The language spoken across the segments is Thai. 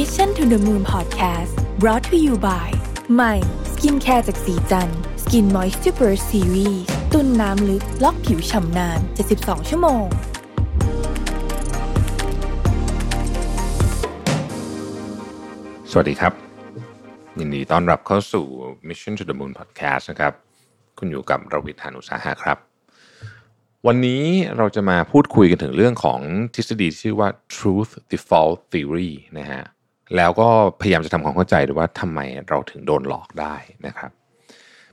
Mission to the Moon Podcast brought to you by ใหม่ skincare จากศรีจันทร์ Skin Moisture Burst Series ตุนน้ำลึกล็อกผิวฉ่ำนาน 72 ชั่วโมง สวัสดีครับ ยินดีต้อนรับเข้าสู่ Mission to the Moon Podcast นะครับ คุณอยู่กับรวิทยานุสาหะครับ วันนี้เราจะมาพูดคุยกันถึงเรื่องของทฤษฎีที่ชื่อว่า truth default theory นะฮะ แล้วก็พยายามจะทำความเข้าใจด้วยว่าทำไมเราถึงโดนหลอกได้นะครับ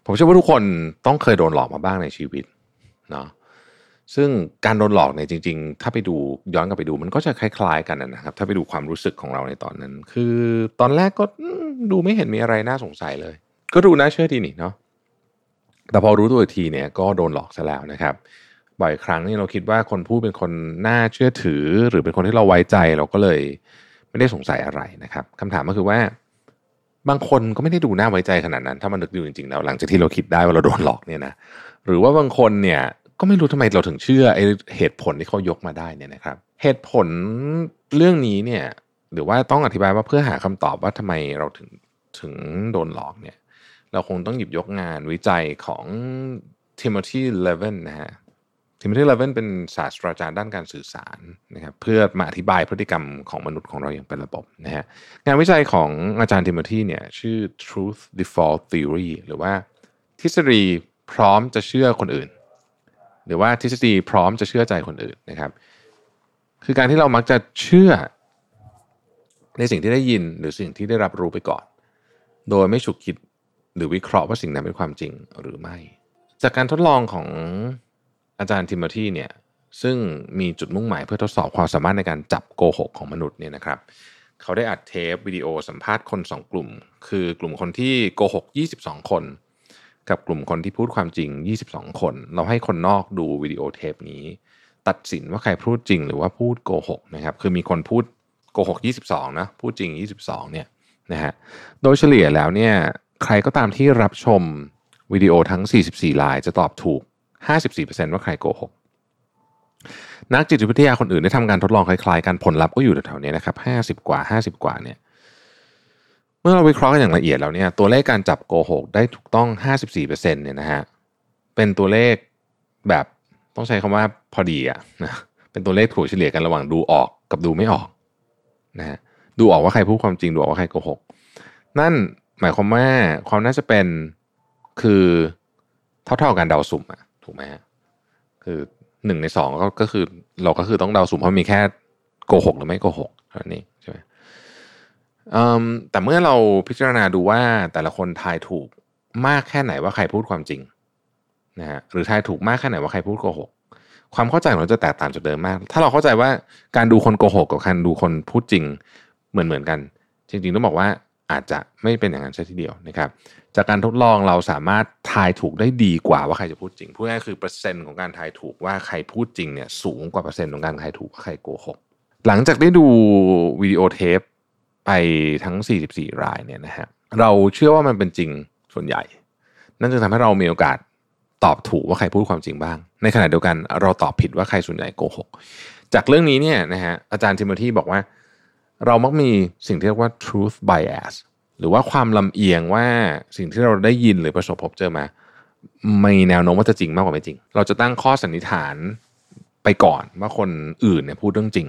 ผมเชื่อว่าทุกคนต้องเคยโดนหลอกมาบ้างในชีวิตเนาะซึ่งการโดนหลอกเนี่ยจริง ๆ ถ้าไปดูย้อนกลับไปดูมันก็จะคล้าย ๆ กันนะครับ ถ้าไปดูความรู้สึกของเราในตอนนั้น คือตอนแรกก็ดูไม่เห็นมีอะไรน่าสงสัยเลย ก็ดูน่าเชื่อดีนี่เนาะแต่พอรู้ตัวทีเนี่ยก็โดนหลอกซะแล้วนะครับ บ่อยครั้งนี่เราคิดว่าคนพูดเป็นคนน่าเชื่อถือ หรือเป็นคนที่เราไว้ใจเราก็เลย ไม่ได้สงสัยอะไรนะครับคำถามก็คือว่า บางคนก็ไม่ได้ดูน่าไว้ใจขนาดนั้น ถ้ามันนึกดูจริงๆแล้วหลังจากที่เราคิดได้ว่าเราโดนหลอกเนี่ยนะหรือว่าบางคนเนี่ยก็ไม่รู้ทำไมเราถึงเชื่อไอ้เหตุผลที่เขายกมาได้เนี่ยนะครับ เหตุผลเรื่องนี้เนี่ยหรือว่าต้องอธิบายว่าเพื่อหาคำตอบว่าทำไมเราถึงถึงโดนหลอกเนี่ย เราคงต้องหยิบยกงานวิจัยของ Timothy Levin นะฮะ Timothy Levin เป็นศาสตราจารย์ด้านการสื่อสารนะครับเพื่อมาอธิบายพฤติกรรมของมนุษย์ของเราอย่างเป็นระบบนะฮะงานวิจัยของอาจารย์ Timothy เนี่ยชื่อ Truth Default Theory หรือว่าทฤษฎีพร้อมจะเชื่อคนอื่น หรือว่าทฤษฎีพร้อมจะเชื่อใจคนอื่นนะครับ คือการที่เรามักจะเชื่อ ในสิ่งที่ได้ยินหรือสิ่งที่ได้รับรู้ไปก่อน โดยไม่ฉุกคิดหรือวิเคราะห์ว่าสิ่งนั้นเป็นความจริงหรือไม่ จากการทดลองของ อาจารย์ทิม o ธีเนี่ยซึ่งมีจุดมุ่งหมายเพื่อทดสอบความสามารถในการจับโกหกของมนุษย์เนี่ยนะครับ เขาได้อัดเทปวิดีโอสัมภาษณ์คนสองกลุ่ม คือกลุ่มคนที่โกหก 22 คน กับกลุ่มคนที่พูดความจริง 22 คน เราให้คนนอกดูวิดีโอเทปนี้ ตัดสินว่าใครพูดจริงหรือว่าพูดโกหกนะครับ คือมีคนพูดโกหก 22 นะ พูดจริง 22 เนี่ยนะฮะ โดยเฉลี่ยแล้วเนี่ยใครก็ตามที่รับชมวิดีโอทั้ง 44 ลายจะตอบถูก 54%ว่าใครโกหกนักจิตวิทยาคนอื่นได้ทำการทดลองคล้ายๆกันผลลัพธ์ก็อยู่แถวๆนี้นะครับ50 กว่า 50 กว่าเนี่ยเมื่อเราวิเคราะห์กันอย่างละเอียดแล้วเนี่ยตัวเลขการจับโกหกได้ถูกต้อง 54%เนี่ยนะฮะเป็นตัวเลขแบบต้องใช้คำว่าพอดีอะนะเป็นตัวเลขถั่วเฉลี่ยกันระหว่างดูออกกับดูไม่ออกนะฮะดูออกว่าใครพูดความจริงดูออกว่าใครโกหกนั่นหมายความว่าความน่าจะเป็นคือเท่าๆกันเดาสุ่มอะ ถูกไหมฮะคือหนึ่งในสองก็ก็คือเราก็คือต้องเดาสุ่มเพราะมีแค่โกหกหรือไม่โกหกเท่านั้นเองใช่ไหมอืมแต่เมื่อเราพิจารณาดูว่าแต่ละคนทายถูกมากแค่ไหนว่าใครพูดความจริงนะฮะหรือทายถูกมากแค่ไหนว่าใครพูดโกหกความเข้าใจของเราจะแตกต่างจากเดิมมาก ถ้าเราเข้าใจว่าการดูคนโกหกกับการดูคนพูดจริงเหมือนเหมือนกัน จริงๆต้องบอกว่า อาจจะไม่เป็นอย่างนั้นใช่ทีเดียวนะครับ จากการทดลองเราสามารถทายถูกได้ดีกว่าว่าใครจะพูดจริง พูดง่ายคือเปอร์เซ็นต์ของการทายถูกว่าใครพูดจริงเนี่ยสูงกว่าเปอร์เซ็นต์ของการทายถูกว่าใครโกหก หลังจากได้ดูวิดีโอเทปไปทั้ง 44 รายเนี่ยนะฮะ เราเชื่อว่ามันเป็นจริงส่วนใหญ่ นั่นจึงทำให้เรามีโอกาสตอบถูกว่าใครพูดความจริงบ้าง ในขณะเดียวกันเราตอบผิดว่าใครส่วนใหญ่โกหก จากเรื่องนี้เนี่ยนะฮะอาจารย์ทิมธีบอกว่า เรามักมีสิ่งที่เรียกว่า truth bias หรือว่าความลำเอียงว่าสิ่งที่เราได้ยินหรือประสบพบเจอมาไมีแนวโน้มว่าจะจริงมากกว่าไม่จริง เราจะตั้งข้อสันนิษฐานไปก่อนว่าคนอื่นเนี่ยพูดเรื่องจริง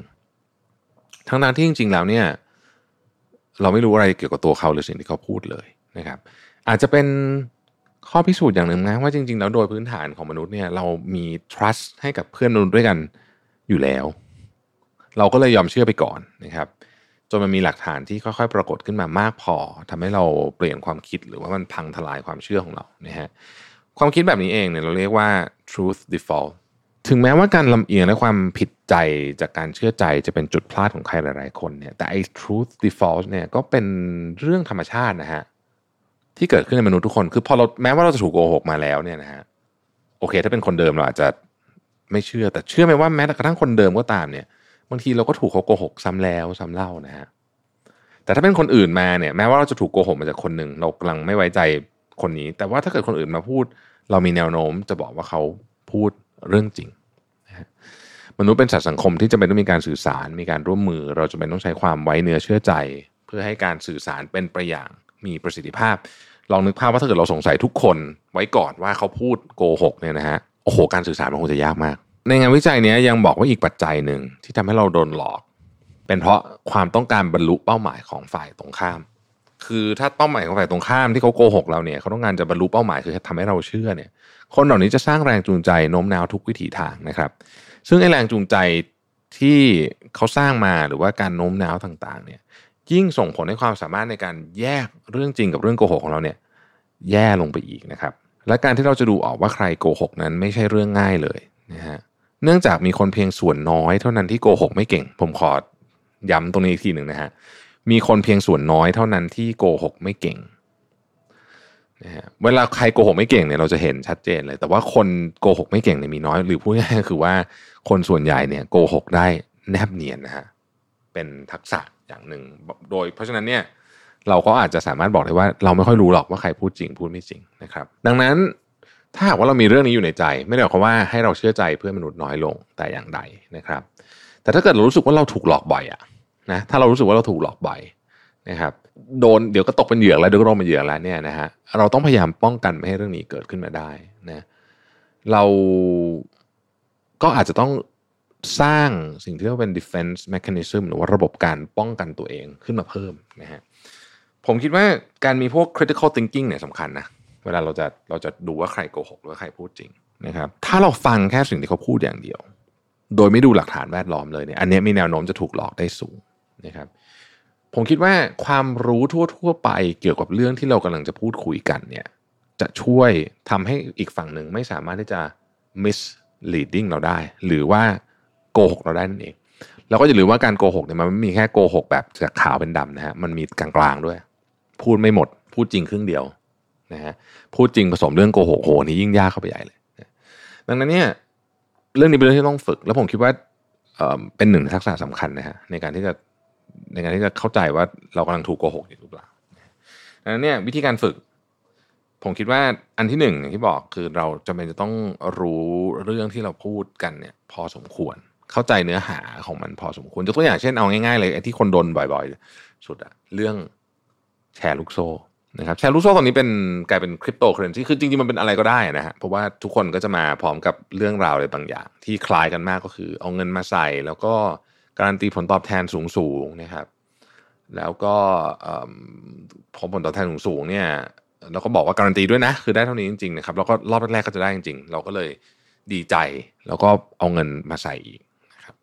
ทั้งนั้นที่จริง ๆ แล้วเนี่ย เราไม่รู้อะไรเกี่ยวกับตัวเขาหรือสิ่งที่เขาพูดเลยนะครับ อาจจะเป็นข้อพิสูจน์อย่างหนึ่งนะว่าจริง ๆ แล้วโดยพื้นฐานของมนุษย์เนี่ยเรามี trust ให้กับเพื่อนมนุษย์ด้วยกันอยู่แล้ว เราก็เลยยอมเชื่อไปก่อนนะครับ จนมันมีหลักฐานที่ค่อยๆ ปรากฏขึ้นมามากพอทำให้เราเปลี่ยนความคิดหรือว่ามันพังทลายความเชื่อของเรานะฮะความคิดแบบนี้เองเนี่ยเราเรียกว่า truth default ถึงแม้ว่าการลำเอียงและความผิดใจจากการเชื่อใจจะเป็นจุดพลาดของใครหลายๆคนเนี่ยแต่ไอ้ truth default เนี่ยก็เป็นเรื่องธรรมชาตินะฮะที่เกิดขึ้นในมนุษย์ทุกคนคือพอเราแม้ว่าเราจะถูกโกหกมาแล้วเนี่ยนะฮะโอเค ถ้าเป็นคนเดิมเราอาจจะไม่เชื่อแต่เชื่อไหมว่าแม้กระทั่งคนเดิมก็ตามเนี่ย บางทีเราก็ถูกเขาโกหกซ้ำแล้วซ้ำเล่านะฮะแต่ถ้าเป็นคนอื่นมาเนี่ยแม้ว่าเราจะถูกโกหกมาจากคนหนึ่งเรากำลังไม่ไว้ใจคนนี้ แต่ว่าถ้าเกิดคนอื่นมาพูด เรามีแนวโน้มจะบอกว่าเขาพูดเรื่องจริงมนุษย์เป็นสัตว์สังคมที่จำเป็นต้องมีการสื่อสาร มีการร่วมมือ เราจำเป็นต้องใช้ความไว้เนื้อเชื่อใจ เพื่อให้การสื่อสารเป็นไปอย่างมีประสิทธิภาพ ลองนึกภาพว่าถ้าเกิดเราสงสัยทุกคนไว้ก่อนว่าเขาพูดโกหกเนี่ยนะฮะโอ้โหการสื่อสารมันคงจะยากมาก ในงานวิจัยนี้ยังบอกว่าอีกปัจจัยหนึ่งที่ทำให้เราโดนหลอก เป็นเพราะความต้องการบรรลุเป้าหมายของฝ่ายตรงข้าม คือถ้าเป้าหมายของฝ่ายตรงข้ามที่เขาโกหกเราเนี่ยเขาต้องการจะบรรลุเป้าหมายคือทำให้เราเชื่อเนี่ย คนเหล่านี้จะสร้างแรงจูงใจโน้มน้าวทุกวิถีทางนะครับ ซึ่งไอ้แรงจูงใจที่เขาสร้างมาหรือว่าการโน้มน้าวต่างๆ เนี่ย ยิ่งส่งผลให้ความสามารถในการแยกเรื่องจริงกับเรื่องโกหกของเราเนี่ย แย่ลงไปอีกนะครับ และการที่เราจะดูออกว่าใครโกหกนั้นไม่ใช่เรื่องง่ายเลยนะฮะ เนื่องจากมีคนเพียงส่วนน้อยเท่านั้นที่โกหกไม่เก่ง ผมขอย้ำตรงนี้อีกทีหนึ่งนะฮะ มีคนเพียงส่วนน้อยเท่านั้นที่โกหกไม่เก่งนะฮะเวลาใครโกหกไม่เก่งเนี่ยเราจะเห็นชัดเจนเลย แต่ว่าคนโกหกไม่เก่งเนี่ยมีน้อย หรือพูดง่ายๆคือว่าคนส่วนใหญ่เนี่ยโกหกได้แนบเนียนนะฮะ เป็นทักษะอย่างหนึ่ง โดย เพราะฉะนั้นเนี่ยเราก็อาจจะสามารถบอกได้ว่าเราไม่ค่อยรู้หรอกว่าใครพูดจริงพูดไม่จริงนะครับ ดังนั้น ถ้าหากว่าเรามีเรื่องนี้อยู่ในใจ ไม่ได้หมายความว่าให้เราเชื่อใจเพื่อนมนุษย์น้อยลงแต่อย่างใดนะครับ แต่ถ้าเกิดเรารู้สึกว่าเราถูกหลอกบ่อยอะนะถ้าเรารู้สึกว่าเราถูกหลอกบ่อยนะครับโดนเดี๋ยวก็ตกเป็นเหยื่อแล้วเดี๋ยวก็โดนเป็นเหยื่อแล้วเนี่ยนะฮะเราต้องพยายามป้องกันไม่ให้เรื่องนี้เกิดขึ้นมาได้นะเราก็อาจจะต้องสร้างสิ่งที่เรียกว่าเป็น defense mechanism หรือว่าระบบการป้องกันตัวเองขึ้นมาเพิ่มนะฮะผมคิดว่าการมีพวก critical thinking เนี่ยสำคัญนะ เวลาเราจะเราจะดูว่าใครโกหกหรือว่าใครพูดจริงนะครับ ถ้าเราฟังแค่สิ่งที่เขาพูดอย่างเดียว โดยไม่ดูหลักฐานแวดล้อมเลยเนี่ย อันนี้มีแนวโน้มจะถูกหลอกได้สูงนะครับ ผมคิดว่าความรู้ทั่ว ๆ ไปเกี่ยวกับเรื่องที่เรากำลังจะพูดคุยกันเนี่ย จะช่วยทำให้อีกฝั่งหนึ่งไม่สามารถที่จะ misleading เราได้ หรือว่าโกหกเราได้นั่นเองเราก็อย่าลืมว่าการโกหกเนี่ยมันไม่มีแค่โกหกแบบจากขาวเป็นดำนะฮะมันมีกลางๆด้วย พูดไม่หมด พูดจริงครึ่งเดียว นะฮะพูดจริงผสมเรื่องโกหกโหนี่ยิ่งยากเข้าไปใหญ่เลยดังนั้นเนี่ยเรื่องนี้เป็นเรื่องที่ต้องฝึก แล้วผมคิดว่าเป็นหนึ่งทักษะสำคัญนะฮะในการที่จะในการที่จะเข้าใจว่าเรากำลังถูกโกหกอยู่หรือเปล่าดังนั้นเนี่ยวิธีการฝึก ผมคิดว่าอันที่หนึ่งอย่างที่บอกคือเราจำเป็นจะต้องรู้เรื่องที่เราพูดกันเนี่ย พอสมควรเข้าใจเนื้อหาของมันพอสมควรยกตัวอย่างเช่นเอาง่ายๆเลยไอ้ที่คนโดนบ่อย ๆ สุดอะเรื่องแชร์ลูกโซ่ นะครับแชร์ลูกโซ่ตอนนี้เป็นกลายเป็นคริปโตเคอเรนซีคือจริงๆมันเป็นอะไรก็ได้นะฮะเพราะว่าทุกคนก็จะมาพร้อมกับเรื่องราวอะไรบางอย่าง ที่คล้ายกันมากก็คือ เอาเงินมาใส่ แล้วก็การันตีผลตอบแทนสูงๆนะครับ แล้วก็พอผลตอบแทนสูงๆเนี่ยเราก็บอกว่าการันตีด้วยนะ คือได้เท่านี้จริงๆนะครับแล้วก็รอบแรกๆก็จะได้จริงๆ เราก็เลยดีใจ แล้วก็เอาเงินมาใส่อีกนะครับ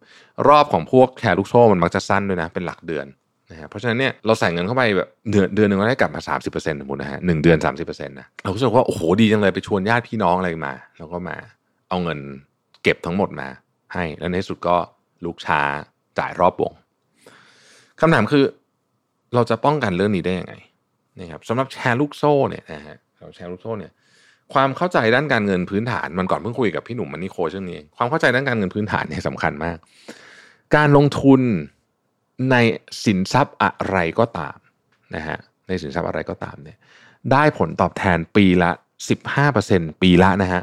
รอบของพวกแชร์ลูกโซ่มันมักจะสั้นด้วยนะเป็นหลักเดือน นะฮะเพราะฉะนั้นเนี่ยเราใส่เงินเข้าไปแบบเดือนเดือนหนึ่งก็ได้กลับมาสามสิบเปอร์เซ็นต์สมมตินะฮะหนึ่งเดือนสามสิบเปอร์เซ็นต์นะเราก็รู้สึกว่าโอ้โหดีจังเลยไปชวนญาติพี่น้องอะไรมา แล้วก็มาเอาเงินเก็บทั้งหมดมาให้แล้วในที่สุดก็ลูกช้าจ่ายรอบวงคำถามคือเราจะป้องกันเรื่องนี้ได้ยังไงนะครับสำหรับแชร์ลูกโซ่เนี่ยนะฮะแชร์ลูกโซ่เนี่ยความเข้าใจด้านการเงินพื้นฐานมันก่อนเพิ่งคุยกับพี่หนุ่มมันนี่โคเรื่องนี้ความเข้าใจด้านการเงินพื้นฐานเนี่ยสำคัญมาก การลงทุน ในสินทรัพย์อะไรก็ตามนะฮะในสินทรัพย์อะไรก็ตามเนี่ยได้ผลตอบแทนปีละ 15%ปีละนะฮะ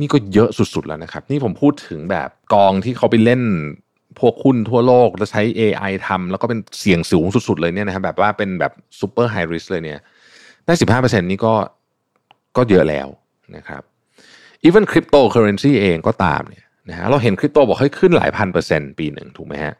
นี่ก็เยอะสุดๆแล้วนะครับ นี่ผมพูดถึงแบบกองที่เขาไปเล่นพวกหุ้นทั่วโลกแล้วใช้ AI ทำแล้วก็เป็นเสี่ยงสูงสุด ๆ เลยเนี่ยนะครับแบบว่าเป็นแบบ super high risk เลยเนี่ยได้15%นี่ก็ก็เยอะแล้วนะครับeven cryptocurrency เองก็ตามเนี่ยนะฮะเราเห็นคริปโตบอกให้ขึ้นหลายพันเปอร์เซ็นต์ปีหนึ่งถูกไหมฮะ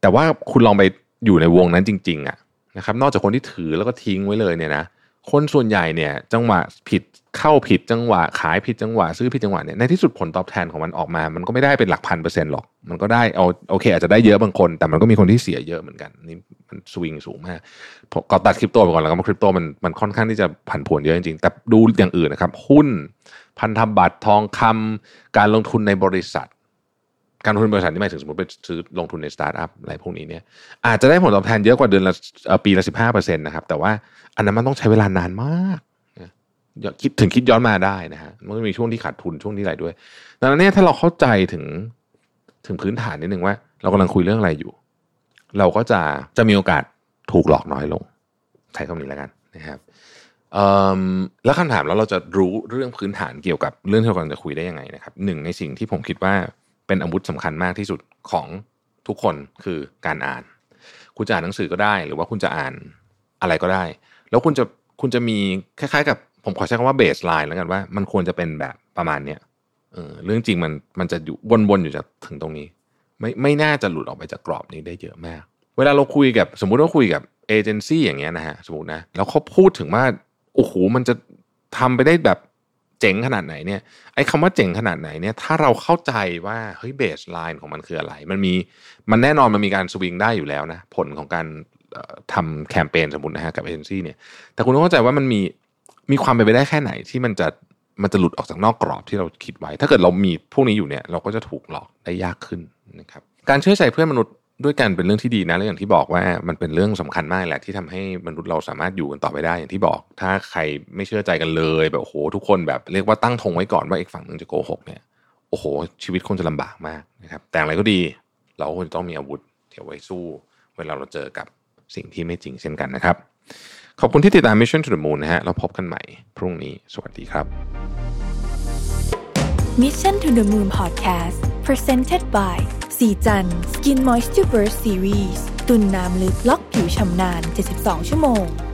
แต่ว่าคุณลองไปอยู่ในวงนั้นจริงๆอะนะครับนอกจากคนที่ถือแล้วก็ทิ้งไว้เลยเนี่ยนะคนส่วนใหญ่เนี่ยจังหวะผิดเข้าผิดจังหวะขายผิดจังหวะซื้อผิดจังหวะเนี่ยในที่สุดผลตอบแทนของมันออกมา มันก็ไม่ได้เป็นหลักพันเปอร์เซ็นต์หรอก มันก็ได้เอาโอเค อาจจะได้เยอะบางคน แต่มันก็มีคนที่เสียเยอะเหมือนกันนี่มันสวิงสูงมากก็ตัดคริปโตไปก่อนแล้วก็มาคริปโตมันมันค่อนข้างที่จะผันผวนเยอะจริงๆแต่ดูอย่างอื่นนะครับหุ้นพันธบัตรทองคำการลงทุนในบริษัท การลงทุนบริษัทที่หมายถึงสมมติไปซื้อลงทุนในสตาร์ทอัพอะไรพวกนี้เนี่ยอาจจะได้ผลตอบแทนเยอะกว่าเดือนละปีละสิบห้าเปอร์เซ็นต์นะครับแต่ว่าอันนั้นมันต้องใช้เวลานานมากคิดถึงคิดย้อนมาได้นะฮะมันก็มีช่วงที่ขาดทุนช่วงที่อะไรด้วย ดังนั้นเนี่ยถ้าเราเข้าใจถึงถึงพื้นฐานนิดนึงว่า เรากำลังคุยเรื่องอะไรอยู่ เราก็จะจะมีโอกาสถูกหลอกน้อยลงใช้คำนี้แล้วกันนะครับแล้วคำถามแล้วเราจะรู้เรื่องพื้นฐานเกี่ยวกับเรื่องที่เรากำลังจะคุยได้ยังไงนะครับหนึ่งในสิ่งที่ผมคิดว่า เป็นอาวุธสำคัญมากที่สุดของทุกคนคือการอ่าน คุณจะอ่านหนังสือก็ได้ หรือว่าคุณจะอ่านอะไรก็ได้ แล้วคุณจะคุณจะมีคล้ายๆ กับผมขอใช้คำว่าเบสไลน์แล้วกันว่า มันควรจะเป็นแบบประมาณเนี้ยเออเรื่องจริงมันมันจะอยู่วนๆอยู่จากถึงตรงนี้ ไม่ไม่น่าจะหลุดออกไปจากกรอบนี้ได้เยอะมาก เวลาเราคุยกับสมมุติว่าคุยกับเอเจนซี่อย่างเงี้ยนะฮะสมมตินะแล้วเขาพูดถึงว่าโอ้โหมันจะทำไปได้แบบ เจ๋งขนาดไหนเนี่ยไอ้คำว่าเจ๋งขนาดไหนเนี่ยถ้าเราเข้าใจว่าเฮ้ยเบสไลน์ของมันคืออะไร มันมีมันแน่นอนมันมีการสวิงได้อยู่แล้วนะผลของการทำแคมเปญสมมตินะฮะกับเอเจนซี่เนี่ยแต่คุณต้องเข้าใจว่ามันมีมีความเป็นไปได้แค่ไหนที่มันจะมันจะหลุดออกจากนอกกรอบที่เราคิดไว้ ถ้าเกิดเรามีพวกนี้อยู่เนี่ยเราก็จะถูกหลอกได้ยากขึ้นนะครับการเชื่อใจเพื่อนมนุษย์ ด้วยกันเป็นเรื่องที่ดีนะและอย่างที่บอกว่ามันเป็นเรื่องสำคัญมากแหละที่ทำให้มนุษย์เราสามารถอยู่กันต่อไปได้อย่างที่บอก ถ้าใครไม่เชื่อใจกันเลยแบบโอ้โหทุกคนแบบเรียกว่าตั้งธงไว้ก่อนว่าอีกฝั่งหนึ่งจะโกหกเนี่ยโอ้โห ชีวิตคงจะลำบากมากนะครับแต่อะไรก็ดีเราควรต้องมีอาวุธเที่ยวไว้สู้ เวลาเราเจอกับสิ่งที่ไม่จริงเช่นกันนะครับ ขอบคุณที่ติดตาม Mission to the Moon นะฮะเราพบกันใหม่พรุ่งนี้สวัสดีครับ Mission to the Moon Podcast Presented by สีจัน Skin Moisture Burst Series ตุ่นน้ำลึกล็อกผิวชำนาน 72 ชั่วโมง